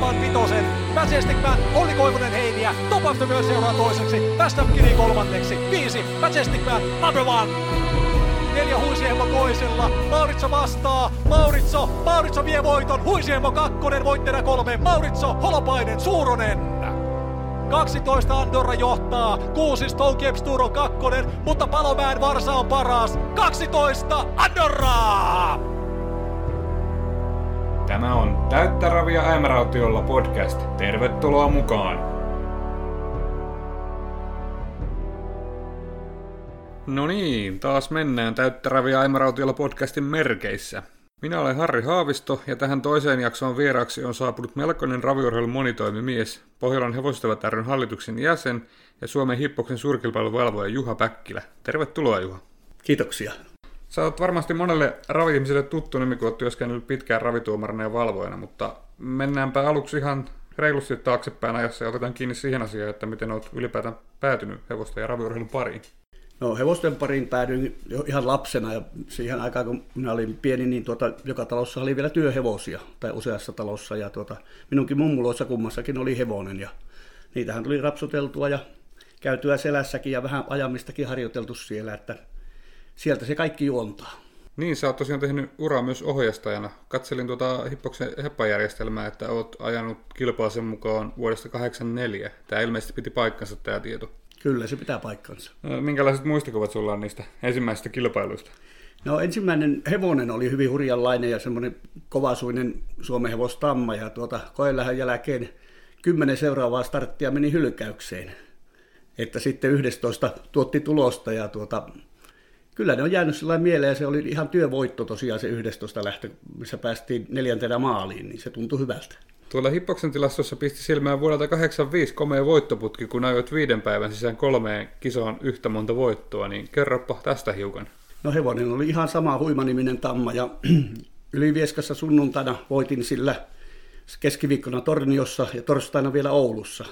voittavan vitosen. Majestic Man, Olli Koivunen Heiniä, Top of the seuraa toiseksi, tästä Kiri kolmanneksi, viisi, Majestic Man, number one. Neljä Huisiemo toisella, Mauritso vastaa, Mauritso, Mauritso vie voiton, Huisiemo kakkonen, voittajana kolme, Mauritso, Holopainen, Suuronen. 12 Andorra johtaa, 6 Stonecape Tour on kakkonen, mutta Palomäen Varsa on paras. 12 Andorra! Tämä on Täyttä ravia äimärautiolla podcast. Tervetuloa mukaan! No niin, taas mennään Täyttä ravia äimärautiolla podcastin merkeissä. Minä olen Harri Haavisto ja tähän toiseen jaksoon vieraaksi on saapunut melkoinen raviurheilun monitoimimies, Pohjolan ryn hallituksen jäsen ja Suomen hippoksen suurkilpailun valvoja Juha Päkkilä. Tervetuloa Juha. Kiitoksia. Sä oot varmasti monelle ravi-ihmiselle tuttu nimi, kun oot työskennellyt pitkään ravituomarina ja valvojana, mutta mennäänpä aluksi ihan reilusti taaksepäin ajassa ja otetaan kiinni siihen asiaan, että miten oot ylipäätään päätynyt hevosta ja raviurheilun pariin. No hevosten pariin päädyin jo ihan lapsena ja siihen aikaan kun minä olin pieni, niin tuota, joka talossa oli vielä työhevosia tai useassa talossa ja tuota, minunkin mummuloissa kummassakin oli hevonen ja niitähän tuli rapsuteltua ja käytyä selässäkin ja vähän ajamistakin harjoiteltu siellä, että sieltä se kaikki juontaa. Niin, sä oot tosiaan tehnyt uraa myös ohjastajana. Katselin tuota Hippoksen heppajärjestelmää, että oot ajanut kilpaa sen mukaan vuodesta 1984. Tämä ilmeisesti piti paikkansa tämä tieto. Kyllä, se pitää paikkansa. No, minkälaiset muistikuvat sulla on niistä ensimmäisistä kilpailuista? No ensimmäinen hevonen oli hyvin hurjanlainen ja semmoinen kovasuinen Suomen hevostamma ja tuota koelähön jälkeen kymmenen seuraavaa starttia meni hylkäykseen. Että sitten 11 tuotti tulosta ja tuota, kyllä ne on jäänyt sillä mieleen ja se oli ihan työvoitto tosiaan se 11 lähtö, missä päästiin neljäntenä maaliin, niin se tuntui hyvältä. Tuolla Hippoksen tilastossa pisti silmään vuodelta 85 komea voittoputki, kun ajoit viiden päivän sisään kolmeen kisaan yhtä monta voittoa, niin kerropa tästä hiukan. No hevonen oli ihan sama huimaniminen tamma ja Ylivieskassa sunnuntaina voitin sillä keskiviikkona Torniossa ja torstaina vielä Oulussa.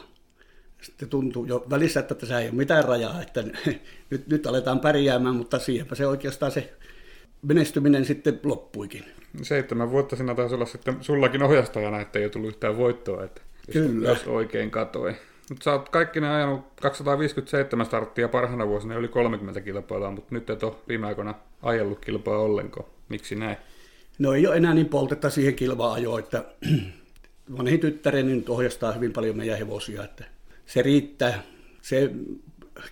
Sitten tuntui jo välissä, että tässä ei ole mitään rajaa, että nyt, nyt aletaan pärjäämään, mutta siihenpä se oikeastaan se menestyminen sitten loppuikin. Seitsemän vuotta sinä taisi olla sitten sullakin ohjastajana, että ei ole tullut yhtään voittoa, että Kyllä. jos oikein katoi. Mutta sä oot kaikki ne ajanut 257 starttia parhaana vuosina yli 30 kilpailua, mutta nyt et ole viime aikoina ajellut kilpaa ollenkaan. Miksi näin? No ei ole enää niin poltetta siihen kilvaan ajoon, että vanhin tyttäreni nyt ohjastaa hyvin paljon meidän hevosia, että se riittää. Se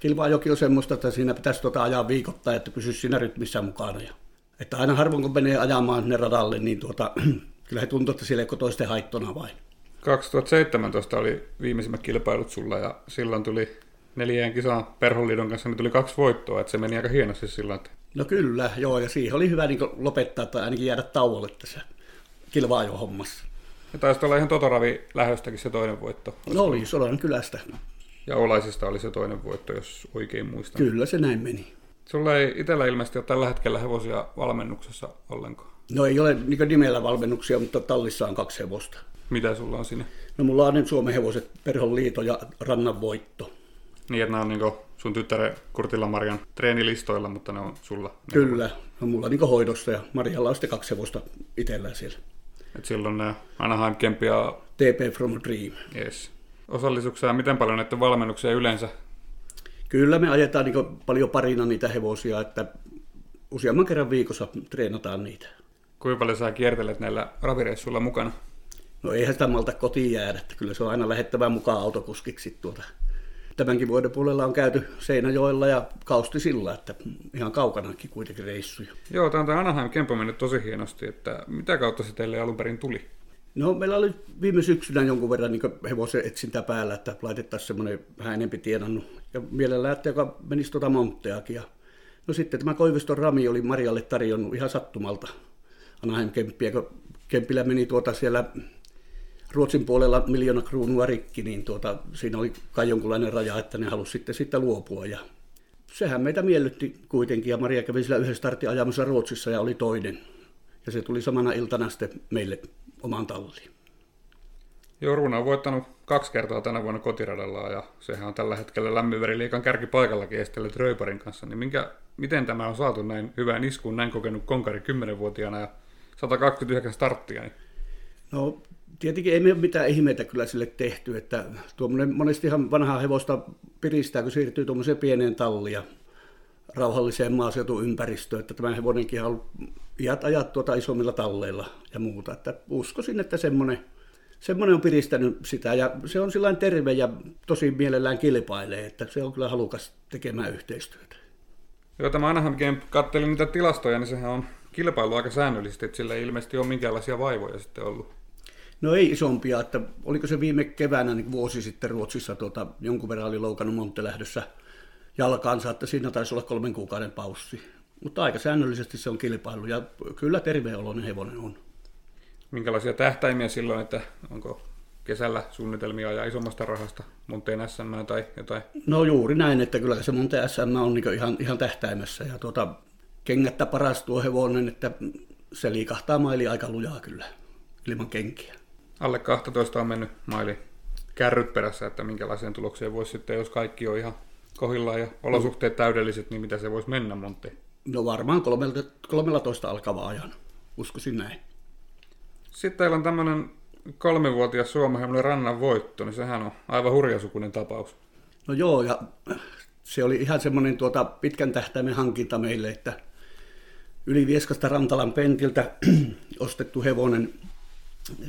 kilpaajokin on semmoista, että siinä pitäisi tuota ajaa viikoittain, että pysyisi siinä rytmissä mukana. Ja, että aina harvoin kun menee ajamaan sinne radalle, niin tuota, kyllä he tuntuu, että siellä ei toisten haittona vain. 2017 oli viimeisimmät kilpailut sulla ja silloin tuli neljään kisaan Perhonliidon kanssa, niin tuli kaksi voittoa, että se meni aika hienosti silloin. Että... No kyllä, joo, ja siihen oli hyvä niin lopettaa tai ainakin jäädä tauolle tässä kilvaajohommassa. Ja taisi olla ihan Totoravi lähöstäkin se toinen voitto. No oli, Solan kylästä. Ja Olaisista oli se toinen voitto, jos oikein muistan. Kyllä se näin meni. Sulla ei itsellä ilmeisesti ole tällä hetkellä hevosia valmennuksessa ollenkaan. No ei ole niin nimellä valmennuksia, mutta tallissa on kaksi hevosta. Mitä sulla on siinä? No mulla on nyt Suomen hevoset, Perhon liito ja Rannan voitto. Niin, että nämä on niin sun tyttären Kurtilla Marian treenilistoilla, mutta ne on sulla. Kyllä, on mulla niin hoidossa ja Marjalla on sitten kaksi hevosta itsellään siellä. Et silloin ne Anaheim Kemp ja... TP from Dream. Yes. Osallisuuksia miten paljon näiden valmennuksia yleensä? Kyllä me ajetaan niin paljon parina niitä hevosia, että useamman kerran viikossa treenataan niitä. Kuinka paljon sä kiertelet näillä ravireissuilla mukana? No eihän sitä malta kotiin jäädä, että kyllä se on aina lähettävä mukaan autokuskiksi tuota. Tämänkin vuoden puolella on käyty Seinäjoella ja Kaustisilla, että ihan kaukanakin kuitenkin reissuja. Joo, tämä on Anaheim Kempo mennyt tosi hienosti, että mitä kautta se teille alun perin tuli? No meillä oli viime syksynä jonkun verran niin hevosen etsintä päällä, että laitettaisiin semmoinen vähän enempi tienannut. Ja mielellään, että joka menisi tuota Montteakin. Ja no sitten tämä Koiviston Rami oli Marjalle tarjonnut ihan sattumalta Anaheim Kemppiä, kun Kempillä meni tuota siellä Ruotsin puolella miljoona kruunua rikki, niin tuota, siinä oli kai jonkunlainen raja, että ne halusi sitten siitä luopua. Ja sehän meitä miellytti kuitenkin, ja Maria kävi sillä yhden startin ajamassa Ruotsissa ja oli toinen. Ja se tuli samana iltana sitten meille omaan talliin. Joruna on voittanut kaksi kertaa tänä vuonna kotiradalla ja sehän on tällä hetkellä lämminveriliikan kärkipaikallakin estellyt Röyparin kanssa. Niin minkä, miten tämä on saatu näin hyvään iskuun, näin kokenut konkari 10-vuotiaana ja 129 starttia? Niin No tietenkin ei me mitään ihmeitä kyllä sille tehty, että tuommoinen monestihan vanhaa hevosta piristää, kun siirtyy tuommoiseen pieneen talliin rauhalliseen maaseutuympäristöön, että tämä hevonenkin on iät ajat tuota isommilla talleilla ja muuta, että uskoisin, että semmoinen, semmoinen on piristänyt sitä ja se on sillä terve ja tosi mielellään kilpailee, että se on kyllä halukas tekemään yhteistyötä. Joo, tämä ainahan kattelin niitä tilastoja, niin sehän on kilpailu aika säännöllisesti, että sillä ei ilmeisesti ole minkäänlaisia vaivoja sitten ollut. No ei isompia, että oliko se viime keväänä niin vuosi sitten Ruotsissa tuota, jonkun verran oli loukannut Monte lähdössä jalkaansa, että siinä taisi olla kolmen kuukauden paussi. Mutta aika säännöllisesti se on kilpailu ja kyllä terveoloinen hevonen on. Minkälaisia tähtäimiä silloin, että onko kesällä suunnitelmia ja isommasta rahasta Monteen SM tai jotain? No juuri näin, että kyllä se Monteen SM on niin ihan, ihan tähtäimessä ja tuota, kengättä paras tuo hevonen, että se liikahtaa maili aika lujaa kyllä ilman kenkiä. Alle 12 on mennyt maili kärryt perässä, että minkälaiseen tulokseen voisi sitten, jos kaikki on ihan kohillaan ja olosuhteet täydelliset, niin mitä se voisi mennä Monte? No varmaan 13 alkava ajan, uskoisin näin. Sitten teillä on tämmöinen kolmevuotias Suomen rannan voitto, niin sehän on aivan hurjasukunen tapaus. No joo, ja se oli ihan semmoinen tuota pitkän tähtäimen hankinta meille, että yli Vieskasta Rantalan pentiltä ostettu hevonen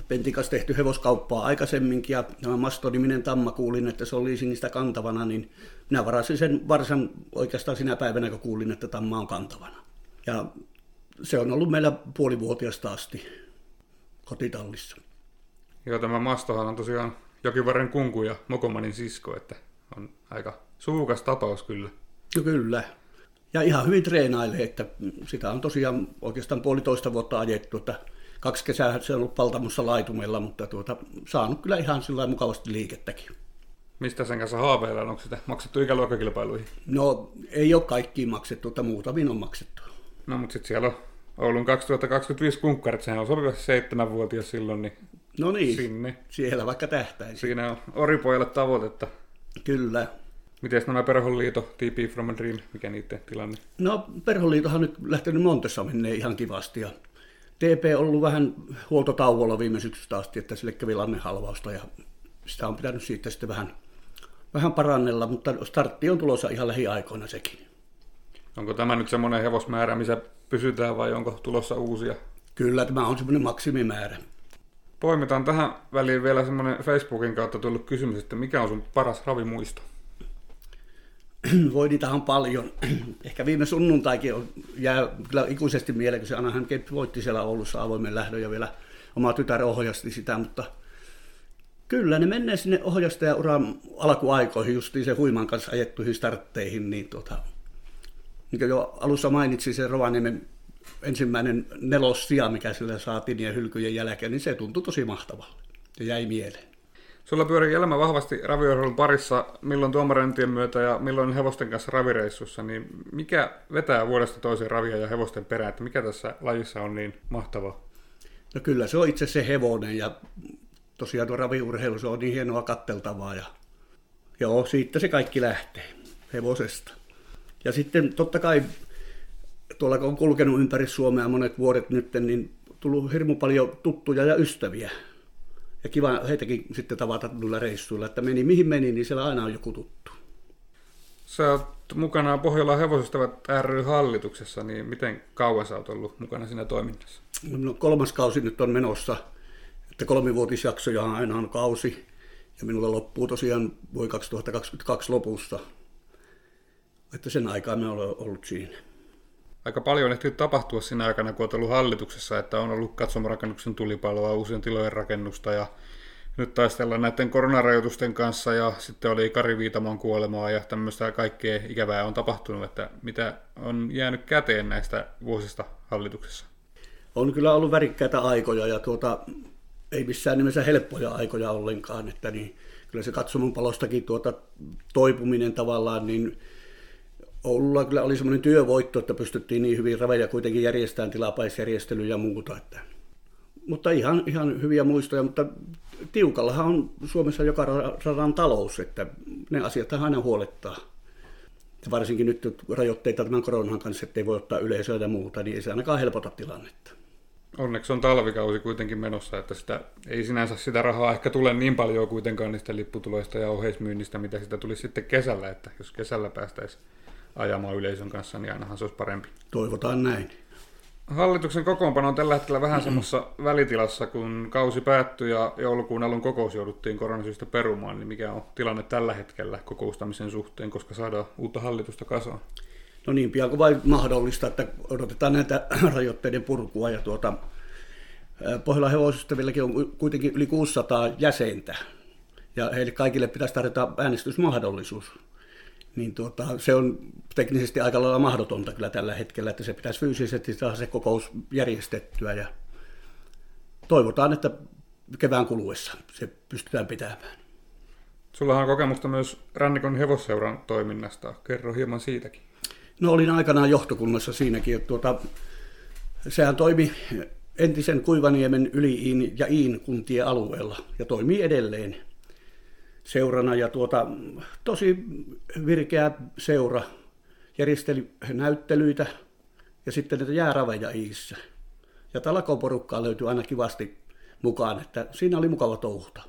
Pentin kanssa tehty hevoskauppaa aikaisemminkin ja tämä Masto-niminen tamma kuulin, että se oli sinistä kantavana, niin minä varasin sen varsan oikeastaan sinä päivänä, kun kuulin, että tamma on kantavana. Ja se on ollut meillä puolivuotiaasta asti kotitallissa. Joo, tämä Mastohan on tosiaan Jokivarren kunku ja Mokomanin sisko, että on aika suukas tapaus kyllä. No kyllä. Ja ihan hyvin treenailee, että sitä on tosiaan oikeastaan puolitoista vuotta ajettu, että kaksi kesää se on ollut Paltamossa laitumella, mutta tuota, saanut kyllä ihan sillä mukavasti liikettäkin. Mistä sen kanssa haaveillaan? Onko sitä maksettu ikäluokkakilpailuihin? No ei ole kaikkiin maksettu, mutta muutamiin on maksettu. No mutta sitten siellä on Oulun 2025 kunkkarit, sehän on sopiva seitsemänvuotias silloin, niin, no niin sinne. siellä vaikka tähtäisi. Siinä on oripojalle tavoitetta. Kyllä. Miten nämä Perholiito, TP from a Dream, mikä niiden tilanne? No Perholiitohan nyt lähtenyt Montessa menee ihan kivasti ja TP on ollut vähän huoltotauolla viime syksystä asti, että sille kävi lannehalvausta ja sitä on pitänyt siitä sitten vähän, vähän parannella, mutta startti on tulossa ihan lähiaikoina sekin. Onko tämä nyt semmoinen hevosmäärä, missä pysytään vai onko tulossa uusia? Kyllä, tämä on semmoinen maksimimäärä. Poimitaan tähän väliin vielä semmoinen Facebookin kautta tullut kysymys, että mikä on sun paras ravimuisto? Voi niitä on paljon. Ehkä viime sunnuntaikin on, jää kyllä ikuisesti mieleen, kun se Anaheim Cape voitti siellä Oulussa avoimen lähdön ja vielä oma tytär ohjasti sitä, mutta kyllä ne menee sinne ohjastajauran alkuaikoihin, justiin se Huiman kanssa ajettuihin startteihin, niin tota, niin kuin jo alussa mainitsin se Rovaniemen ensimmäinen nelossia, mikä sillä saatiin ja hylkyjen jälkeen, niin se tuntui tosi mahtavalle ja jäi mieleen. Sulla pyörii elämä vahvasti raviurheilun parissa, milloin tuomarentien myötä ja milloin hevosten kanssa ravireissussa, niin mikä vetää vuodesta toiseen ravia ja hevosten perään, että mikä tässä lajissa on niin mahtavaa? No kyllä se on itse se hevonen ja tosiaan tuo raviurheilu, se on niin hienoa katteltavaa ja joo, siitä se kaikki lähtee, hevosesta. Ja sitten totta kai tuolla kun on kulkenut ympäri Suomea monet vuodet nyt, niin tullut hirmu paljon tuttuja ja ystäviä ja kiva heitäkin sitten tavata noilla reissuilla, että meni mihin meni, niin siellä aina on joku tuttu. Sä oot mukana Pohjolan hevosystävät ry hallituksessa, niin miten kauan sä oot ollut mukana siinä toiminnassa? No, kolmas kausi nyt on menossa, että kolmivuotisjaksoja aina on kausi, ja minulla loppuu tosiaan voi 2022 lopussa. Että sen aikaa me olen ollut siinä aika paljon ehti tapahtua siinä aikana, kun olet ollut hallituksessa, että on ollut katsomarakennuksen tulipaloa, uusien tilojen rakennusta ja nyt taistellaan näiden koronarajoitusten kanssa ja sitten oli Kari Viitamon kuolemaa ja tämmöistä kaikkea ikävää on tapahtunut, että mitä on jäänyt käteen näistä vuosista hallituksessa? On kyllä ollut värikkäitä aikoja ja tuota, ei missään nimessä helppoja aikoja ollenkaan, että niin, kyllä se katsomon palostakin tuota, toipuminen tavallaan, niin Oululla kyllä oli semmoinen työvoitto, että pystyttiin niin hyvin raveja kuitenkin järjestämään tilapäisjärjestelyjä ja muuta. Että. Mutta ihan, ihan hyviä muistoja, mutta tiukallahan on Suomessa joka radan talous, että ne asiat aina huolettaa. Ja varsinkin nyt rajoitteita tämän koronan kanssa, että ei voi ottaa yleisöä ja muuta, niin ei se ainakaan helpota tilannetta. Onneksi on talvikausi kuitenkin menossa, että sitä, ei sinänsä sitä rahaa ehkä tule niin paljon kuitenkaan niistä lipputuloista ja oheismyynnistä, mitä sitä tulisi sitten kesällä, että jos kesällä päästäisiin ajamaan yleisön kanssa, niin ainahan se olisi parempi. Toivotaan näin. Hallituksen kokoonpano on tällä hetkellä vähän semmoisessa välitilassa, kun kausi päättyi ja joulukuun alun kokous jouduttiin koronasyistä perumaan, niin mikä on tilanne tällä hetkellä kokoustamisen suhteen, koska saadaan uutta hallitusta kasaan? No niin pian kuin vain mahdollista, että odotetaan näitä rajoitteiden purkua ja tuota, Pohjolan hevosystävilläkin on kuitenkin yli 600 jäsentä ja heille kaikille pitäisi tarjota äänestysmahdollisuus. Niin tuota, se on teknisesti aika lailla mahdotonta kyllä tällä hetkellä, että se pitäisi fyysisesti saada se kokous järjestettyä ja toivotaan, että kevään kuluessa se pystytään pitämään. Sulla on kokemusta myös Rannikon hevosseuran toiminnasta. Kerro hieman siitäkin. No olin aikanaan johtokunnassa siinäkin, että tuota, sehän toimi entisen Kuivaniemen yli ja Iin kuntien alueella ja toimii edelleen seurana. Ja tuota, tosi virkeä seura järjesteli näyttelyitä ja sitten näitä jääraveja Iissä. Ja talkoporukkaa löytyi aina kivasti mukaan, että siinä oli mukava touhuta.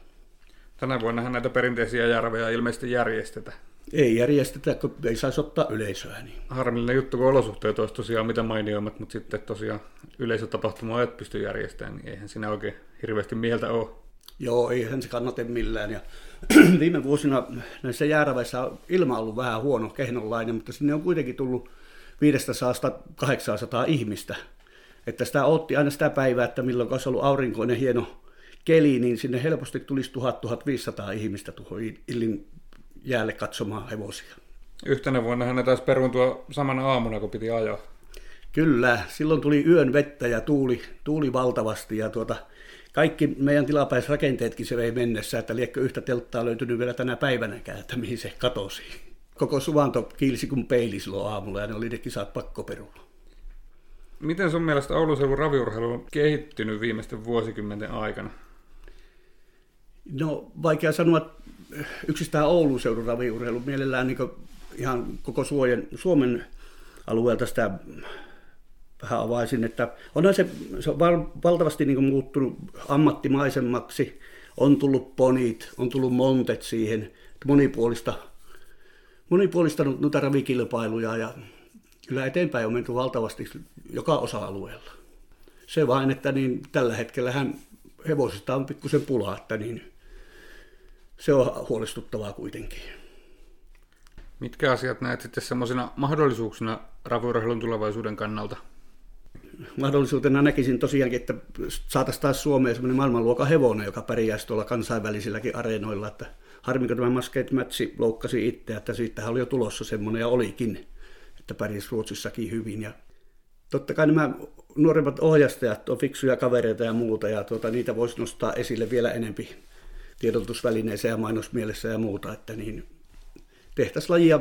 Tänä vuonna näitä perinteisiä jääraveja ilmeisesti järjestetä. Ei järjestetä, kun ei saisi ottaa yleisöä. Niin. Harmillinen juttu, kun olosuhteet olisi tosiaan mitä mainioimmat, mutta sitten tosiaan yleisötapahtumaa et pysty järjestämään, niin eihän siinä oikein hirveästi mieltä ole. Joo, eihän se kannata millään. Ja viime vuosina näissä jääräveissä on ilma ollut vähän huono, kehnonlainen, mutta sinne on kuitenkin tullut 500-800 ihmistä. Että sitä otti aina sitä päivää, että milloin olisi ollut aurinkoinen hieno keli, niin sinne helposti tulisi 1000-1500 ihmistä tuohon Illin jäälle katsomaan hevosia. Yhtenä vuonna hän taisi peruntua samana aamuna, kun piti ajaa. Kyllä, silloin tuli yön vettä ja tuuli, tuuli valtavasti ja tuota, kaikki meidän tilapäisrakenteetkin se vei mennessä, että liekkö yhtä telttaa löytynyt vielä tänä päivänäkään, että mihin se katosi. Koko suvanto kiilsi kuin peili silloin aamulla ja ne oli ne kisat pakkoperulla. Miten sun mielestä Oulun seudun raviurheilu on kehittynyt viimeisten vuosikymmenten aikana? No vaikea sanoa yksistään Oulun seudun raviurheilu mielellään niin ihan koko Suomen, Suomen alueelta sitä vähän avaisin, että onhan se, se on valtavasti niin muuttunut ammattimaisemmaksi, on tullut ponit, on tullut montet siihen, monipuolista, monipuolistanut noita ravikilpailuja ja kyllä eteenpäin on menty valtavasti joka osa-alueella. Se vain, että niin tällä hetkellä hän hevosista on pikkusen pulaa, että niin se on huolestuttavaa kuitenkin. Mitkä asiat näet sitten semmoisina mahdollisuuksina raviurheilun tulevaisuuden kannalta? Mahdollisuutena näkisin tosiaankin, että saataisiin taas Suomeen semmoinen maailmanluokan hevonen, joka pärjäisi tuolla kansainvälisilläkin areenoilla. Että harmi, kun tämä Maskate Match loukkasi itse, että siitähän oli jo tulossa semmoinen ja olikin, että pärjäsi Ruotsissakin hyvin. Ja totta kai nämä nuoremmat ohjastajat on fiksuja kavereita ja muuta, ja tuota, niitä voisi nostaa esille vielä enempi tiedotusvälineissä ja mainosmielessä ja muuta, että niin tehtäisiin lajia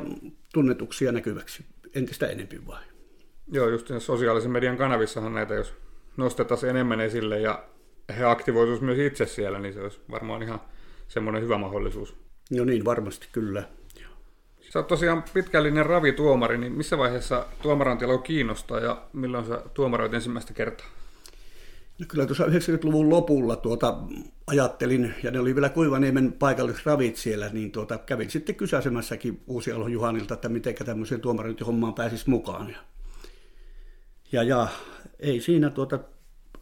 tunnetuksia näkyväksi entistä enemmän vai. Joo, just sosiaalisen median kanavissahan näitä, jos nostetaan enemmän esille ja he aktivoituisivat myös itse siellä, niin se olisi varmaan ihan semmoinen hyvä mahdollisuus. No niin, varmasti kyllä. Sä oot tosiaan pitkällinen ravituomari, niin missä vaiheessa tuomarantialo kiinnostaa ja milloin sä tuomaroit ensimmäistä kertaa? No kyllä tuossa 90-luvun lopulla tuota, ajattelin, ja ne oli vielä Kuivaniemen paikallisravit siellä, niin tuota, kävin sitten kysäsemässäkin Uusialon Juhanilta, että miten tämmöiseen tuomarointihommaan pääsisi mukaan. Ja, ja, ja ei siinä tuota,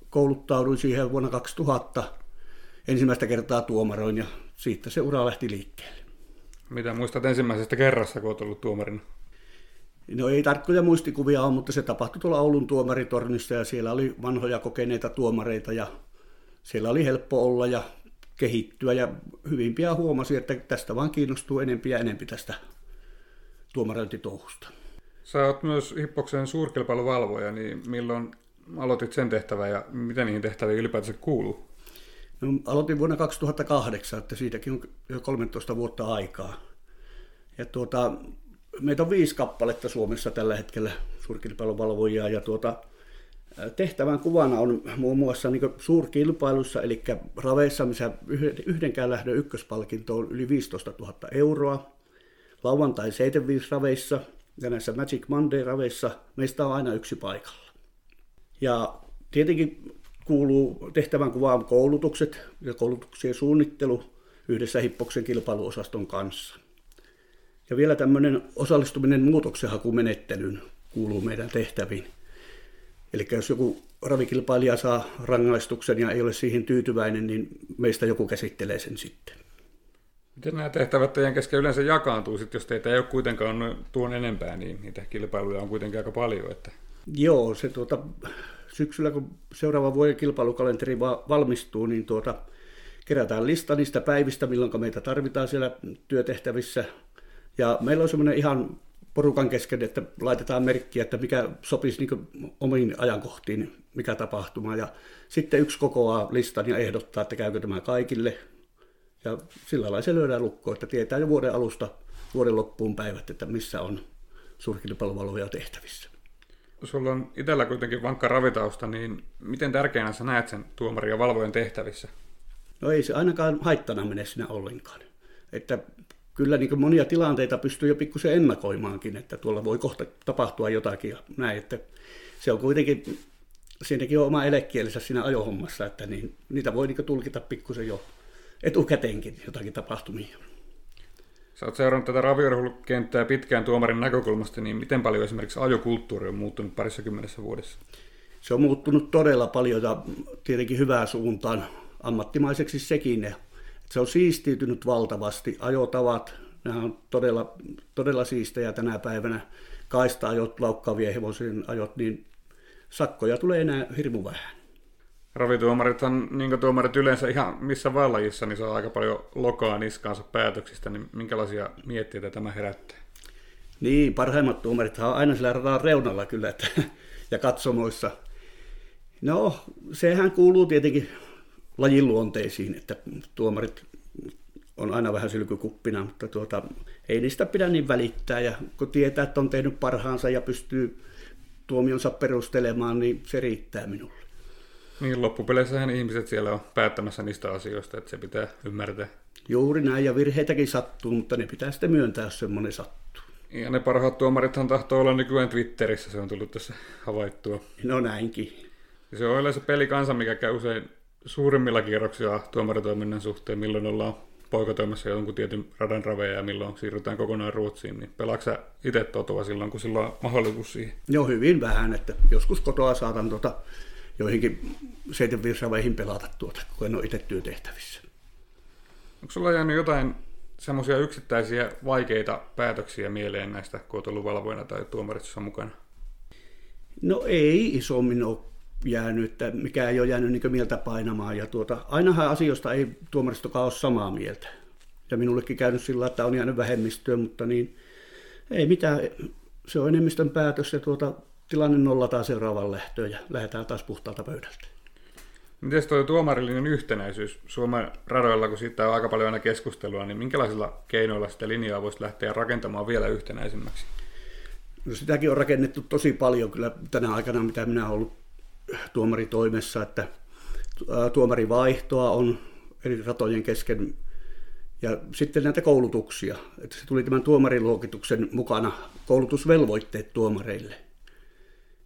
kouluttauduin siihen vuonna 2000 ensimmäistä kertaa tuomaroin ja siitä se ura lähti liikkeelle. Mitä muistat ensimmäisestä kerrassa, kun olet ollut tuomarina? No ei tarkkoja muistikuvia ole, mutta se tapahtui tuolla Oulun tuomaritornissa ja siellä oli vanhoja kokeneita tuomareita ja siellä oli helppo olla ja kehittyä ja hyvin pian huomasi, että tästä vaan kiinnostuu enempi ja enempi tästä tuomarointitouhusta. Sä oot myös Hippoksen suurkilpailuvalvoja, niin milloin aloitit sen tehtävän ja mitä niihin tehtäviin ylipäätänsä kuuluu? No, aloitin vuonna 2008, että siitäkin on jo 13 vuotta aikaa. Ja tuota, meitä on viisi kappaletta Suomessa tällä hetkellä suurkilpailuvalvojia ja tuota, tehtävän kuvana on muun muassa niin suurkilpailussa, eli raveissa, missä yhdenkään lähdön ykköspalkinto on yli 15 000 euroa, lauantai 75 raveissa ja näissä Magic Monday raveissa meistä on aina yksi paikalla. Ja tietenkin kuuluu tehtävän kuvaan koulutukset ja koulutuksien suunnittelu yhdessä Hippoksen kilpailuosaston kanssa. Ja vielä tämmöinen osallistuminen muutoksenhakumenettelyyn kuuluu meidän tehtäviin. Eli jos joku ravikilpailija saa rangaistuksen ja ei ole siihen tyytyväinen, niin meistä joku käsittelee sen sitten. Miten nämä tehtävät teidän kesken yleensä jakaantuu, sit, jos teitä ei ole kuitenkaan tuon enempää, niin niitä kilpailuja on kuitenkin aika paljon. Että... Joo, se tuota, syksyllä kun seuraava vuoden kilpailukalenteri valmistuu, niin tuota, kerätään lista niistä päivistä, milloin meitä tarvitaan siellä työtehtävissä. Ja meillä on semmoinen ihan porukan kesken, että laitetaan merkkiä, että mikä sopisi niin omiin ajankohtiin, mikä tapahtuma. Ja sitten yksi kokoaa listan ja ehdottaa, että käykö tämä kaikille. Ja sillä lailla se lyödään lukkoon, että tietää jo vuoden alusta vuoden loppuun päivät, että missä on suurkilpailuvalvoja tehtävissä. Sulla on itsellä kuitenkin vankka ravitausta, niin miten tärkeänä sä näet sen tuomarin ja valvojen tehtävissä? No ei se ainakaan haittana mene sinä ollenkaan. Että kyllä niin monia tilanteita pystyy jo pikkusen ennakoimaankin, että tuolla voi kohta tapahtua jotakin ja näin, että se on kuitenkin, siinäkin on oma elekielensä siinä ajohommassa, että niin, niitä voi niin tulkita pikkusen jo etukäteenkin jotakin tapahtumia. Sä oot seurannut tätä raviurheilukenttää pitkään tuomarin näkökulmasta, niin miten paljon esimerkiksi ajokulttuuri on muuttunut parissa kymmenessä vuodessa? Se on muuttunut todella paljon ja tietenkin hyvää suuntaan ammattimaiseksi sekin. Se on siistiytynyt valtavasti. Ajotavat, nämä on todella, todella siistejä tänä päivänä. Kaista-ajot, laukkaavien hevosien ajot, niin sakkoja tulee enää hirmu vähän. Ravituomarithan, niin kuin tuomarit yleensä ihan missä vaan lajissa, niin saa aika paljon lokaa niskaansa päätöksistä, niin minkälaisia mietteitä tämä herättää? Niin, parhaimmat tuomarit on aina sillä radan reunalla kyllä, että, ja katsomoissa. No, sehän kuuluu tietenkin lajin luonteisiin, että tuomarit on aina vähän sylkykuppina, mutta tuota, ei niistä pidä niin välittää. Ja kun tietää, että on tehnyt parhaansa ja pystyy tuomionsa perustelemaan, niin se riittää minulle. Niin, loppupeleissähän ihmiset siellä on päättämässä niistä asioista, että se pitää ymmärtää. Juuri näin, ja virheitäkin sattuu, mutta ne pitää sitten myöntää, jos semmoinen sattuu. Ja ne parhaat tuomarithan tahtoo olla nykyään Twitterissä, se on tullut tässä havaittua. No näinkin. Ja se on yleensä pelikansa, mikä käy usein suurimmilla kierroksilla tuomaritoiminnan suhteen, milloin ollaan poikatoimassa jonkun tietyn radan raveja ja milloin siirrytään kokonaan Ruotsiin, niin pelaatko itse totoa silloin, kun sillä on mahdollisuus siihen? Joo, hyvin vähän, että joskus kotoa saatan tuota joihinkin seitenvirsaveihin pelata tuota, kun en ole itse työtehtävissä. Onko sulla jäänyt jotain semmoisia yksittäisiä vaikeita päätöksiä mieleen näistä, kun olet ollut valvoina tai tuomarissa mukana? No ei isommin ole jäänyt, että mikä ei ole jäänyt niin mieltä painamaan. Ja tuota, ainahan asioista ei tuomaristokaan ole samaa mieltä. Ja minullekin käynyt sillä, että on jäänyt vähemmistöön, mutta niin ei mitään. Se on enemmistön päätös ja tuota, tilanne nollataan seuraavan lähtöön ja lähdetään taas puhtaalta pöydältä. Miten tuo tuomarillinen yhtenäisyys Suomen radoilla, kun siitä on aika paljon aina keskustelua, niin minkälaisilla keinoilla sitä linjaa voisi lähteä rakentamaan vielä yhtenäisemmäksi? No sitäkin on rakennettu tosi paljon kyllä tänä aikana, mitä minä olen ollut tuomaritoimessa, että tuomarivaihtoa on eri ratojen kesken ja sitten näitä koulutuksia. Että se tuli tämän tuomariluokituksen mukana koulutusvelvoitteet tuomareille.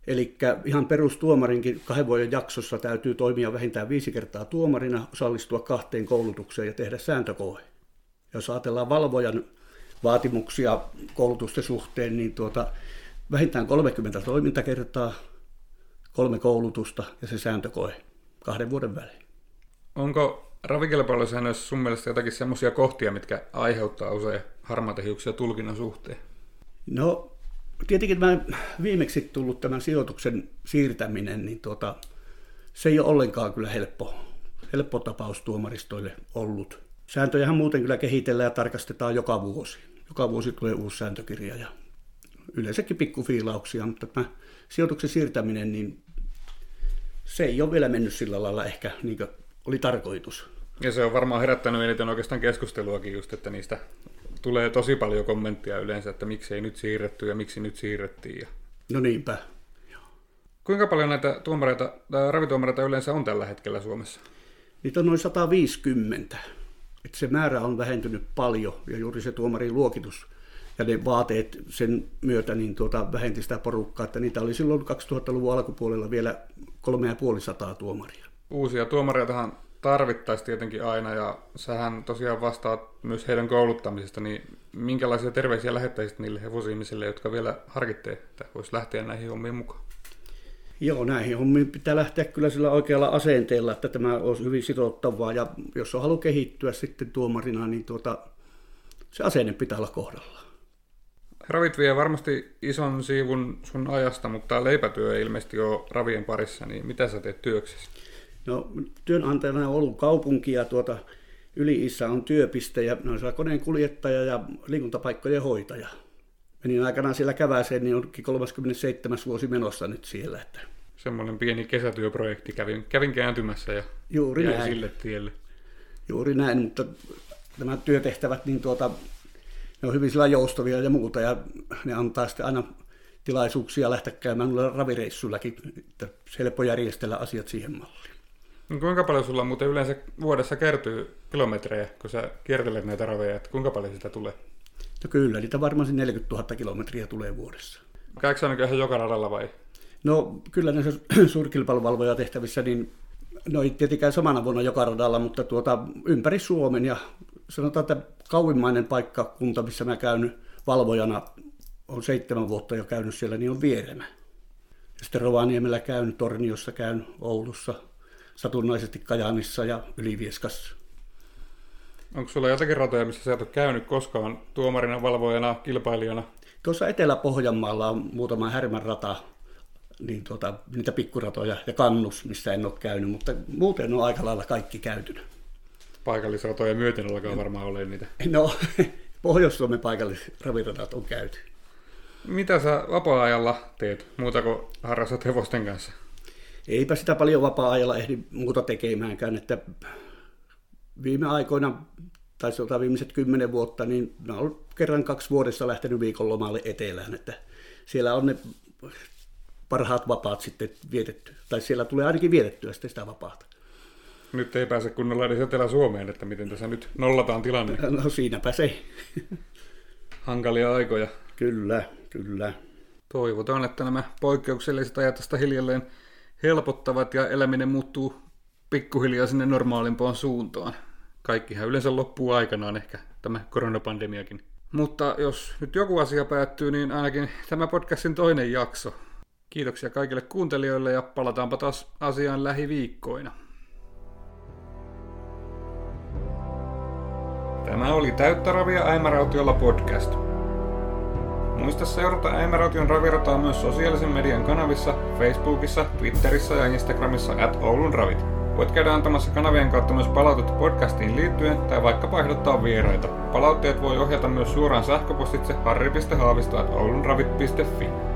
Eli ihan perustuomarinkin kahden vuoden jaksossa täytyy toimia vähintään viisi kertaa tuomarina, osallistua kahteen koulutukseen ja tehdä sääntökoe. Jos ajatellaan valvojan vaatimuksia koulutusten suhteen, niin tuota, vähintään 30 toimintakertaa, kolme koulutusta ja se sääntökoe kahden vuoden välein. Onko ravikilpailusäännöissä sun mielestä jotakin semmoisia kohtia, mitkä aiheuttaa usein harmaita hiuksia tulkinnan suhteen? No tietenkin tämä viimeksi tullut tämän sijoituksen siirtäminen, niin tuota, se ei ole ollenkaan kyllä helppo, helppo tapaus tuomaristoille ollut. Sääntöjähän muuten kyllä kehitellään ja tarkastetaan joka vuosi. Joka vuosi tulee uusi sääntökirja ja yleensäkin pikkufiilauksia, mutta tämä sijoituksen siirtäminen, niin se ei ole vielä mennyt sillä lailla ehkä niin kuin oli tarkoitus. Ja se on varmaan herättänyt eniten oikeastaan keskusteluakin just, että niistä tulee tosi paljon kommenttia yleensä, että miksi ei nyt siirretty ja miksi nyt siirrettiin. Ja... No niinpä. Kuinka paljon näitä tuomareita, ravituomareita yleensä on tällä hetkellä Suomessa? Niitä on noin 150. Et se määrä on vähentynyt paljon ja juuri se tuomarin luokitus ja ne vaateet sen myötä niin tuota, vähenti sitä porukkaa, että niitä oli silloin 2000-luvun alkupuolella vielä 3500 tuomaria. Uusia tuomareitahan tarvittaisiin tietenkin aina, ja sähän tosiaan vastaat myös heidän kouluttamisesta, niin minkälaisia terveisiä lähettäisit niille hevosihmisille, jotka vielä harkittee, että voisi lähteä näihin hommiin mukaan? Joo, näihin hommiin pitää lähteä kyllä sillä oikealla asenteella, että tämä olisi hyvin sitouttavaa, ja jos on halu kehittyä sitten tuomarina, niin tuota, se asenne pitää olla kohdalla. Ravit vie varmasti ison siivun sun ajasta, mutta leipätyö ei ilmeisesti ole ravien parissa, niin mitä sä teet työksesi? No, työnantajana on ollut kaupunki ja tuota, yli on työpiste ja no, se koneen kuljettaja ja liikuntapaikkojen hoitaja. Menin aikanaan siellä käväseen, niin onkin 37 vuosi menossa nyt siellä. Että... Semmoinen pieni kesätyöprojekti kävin, kävin kääntymässä ja Juuri jäin näin. sille tielle. Juuri näin, mutta nämä työtehtävät, niin tuota, ne on hyvin sillä joustavia ja muuta, ja ne antaa sitten aina tilaisuuksia lähteä käymään ravireissullakin, että helppo järjestellä asiat siihen malliin. No, kuinka paljon sulla muuten yleensä vuodessa kertyy kilometrejä, kun sä kiertelet näitä raveja, että kuinka paljon sitä tulee? No kyllä, niitä varmaan 40 000 kilometriä tulee vuodessa. Käykö sä ihan joka radalla vai? No kyllä näissä suurkilpailuvalvoja tehtävissä, niin no ei tietenkään samana vuonna joka radalla, mutta tuota, ympäri Suomen ja sanotaan, että kauimmainen paikkakunta, missä mä käyn valvojana, on seitsemän vuotta jo käynyt siellä, niin on Vieremä. Ja sitten Rovaniemellä käyn, Torniossa käyn, Oulussa, satunnaisesti Kajaanissa ja Ylivieskassa. Onko sulla jotakin ratoja, missä sä et ole käynyt koskaan tuomarina, valvojana, kilpailijana? Tuossa Etelä-Pohjanmaalla on muutama härmän rata, niin tuota, niitä pikkuratoja ja kannus, missä en ole käynyt, mutta muuten on aika lailla kaikki käytynyt. Paikallisratoja myöten alkaa varmaan olla niitä. No, Pohjois-Suomen paikallisraviradat on käyty. Mitä sä vapaa-ajalla teet, muuta kuin harrastat hevosten kanssa? Eipä sitä paljon vapaa-ajalla ehdi muuta tekemäänkään, että viime aikoina, tai sanotaan viimeiset kymmenen vuotta, niin mä olen kerran kaksi vuodessa lähtenyt viikonlomalle etelään, että siellä on ne parhaat vapaat sitten vietetty, tai siellä tulee ainakin vietettyä sitten sitä vapaata. Nyt ei pääse kunnolla edes Etelä-Suomeen, että miten tässä nyt nollataan tilanne. No siinäpä se. Hankalia aikoja. Kyllä, kyllä. Toivotaan, että nämä poikkeukselliset ajat tästä hiljalleen helpottavat ja eläminen muuttuu pikkuhiljaa sinne normaalimpaan suuntaan. Kaikkihan yleensä loppuu aikanaan ehkä tämä koronapandemiakin. Mutta jos nyt joku asia päättyy, niin ainakin tämä podcastin toinen jakso. Kiitoksia kaikille kuuntelijoille ja palataanpa taas asiaan lähiviikkoina. Tämä oli Täyttä ravia Äimärautiolla podcast. Muista seurata Äimäraution ravirataa myös sosiaalisen median kanavissa, Facebookissa, Twitterissä ja Instagramissa at Oulun ravit. Voit käydä antamassa kanavien kautta myös palautetta podcastiin liittyen tai vaikka ehdottaa vieraita. Palautteet voi ohjata myös suoraan sähköpostitse harri.haavisto.oulunravit.fi.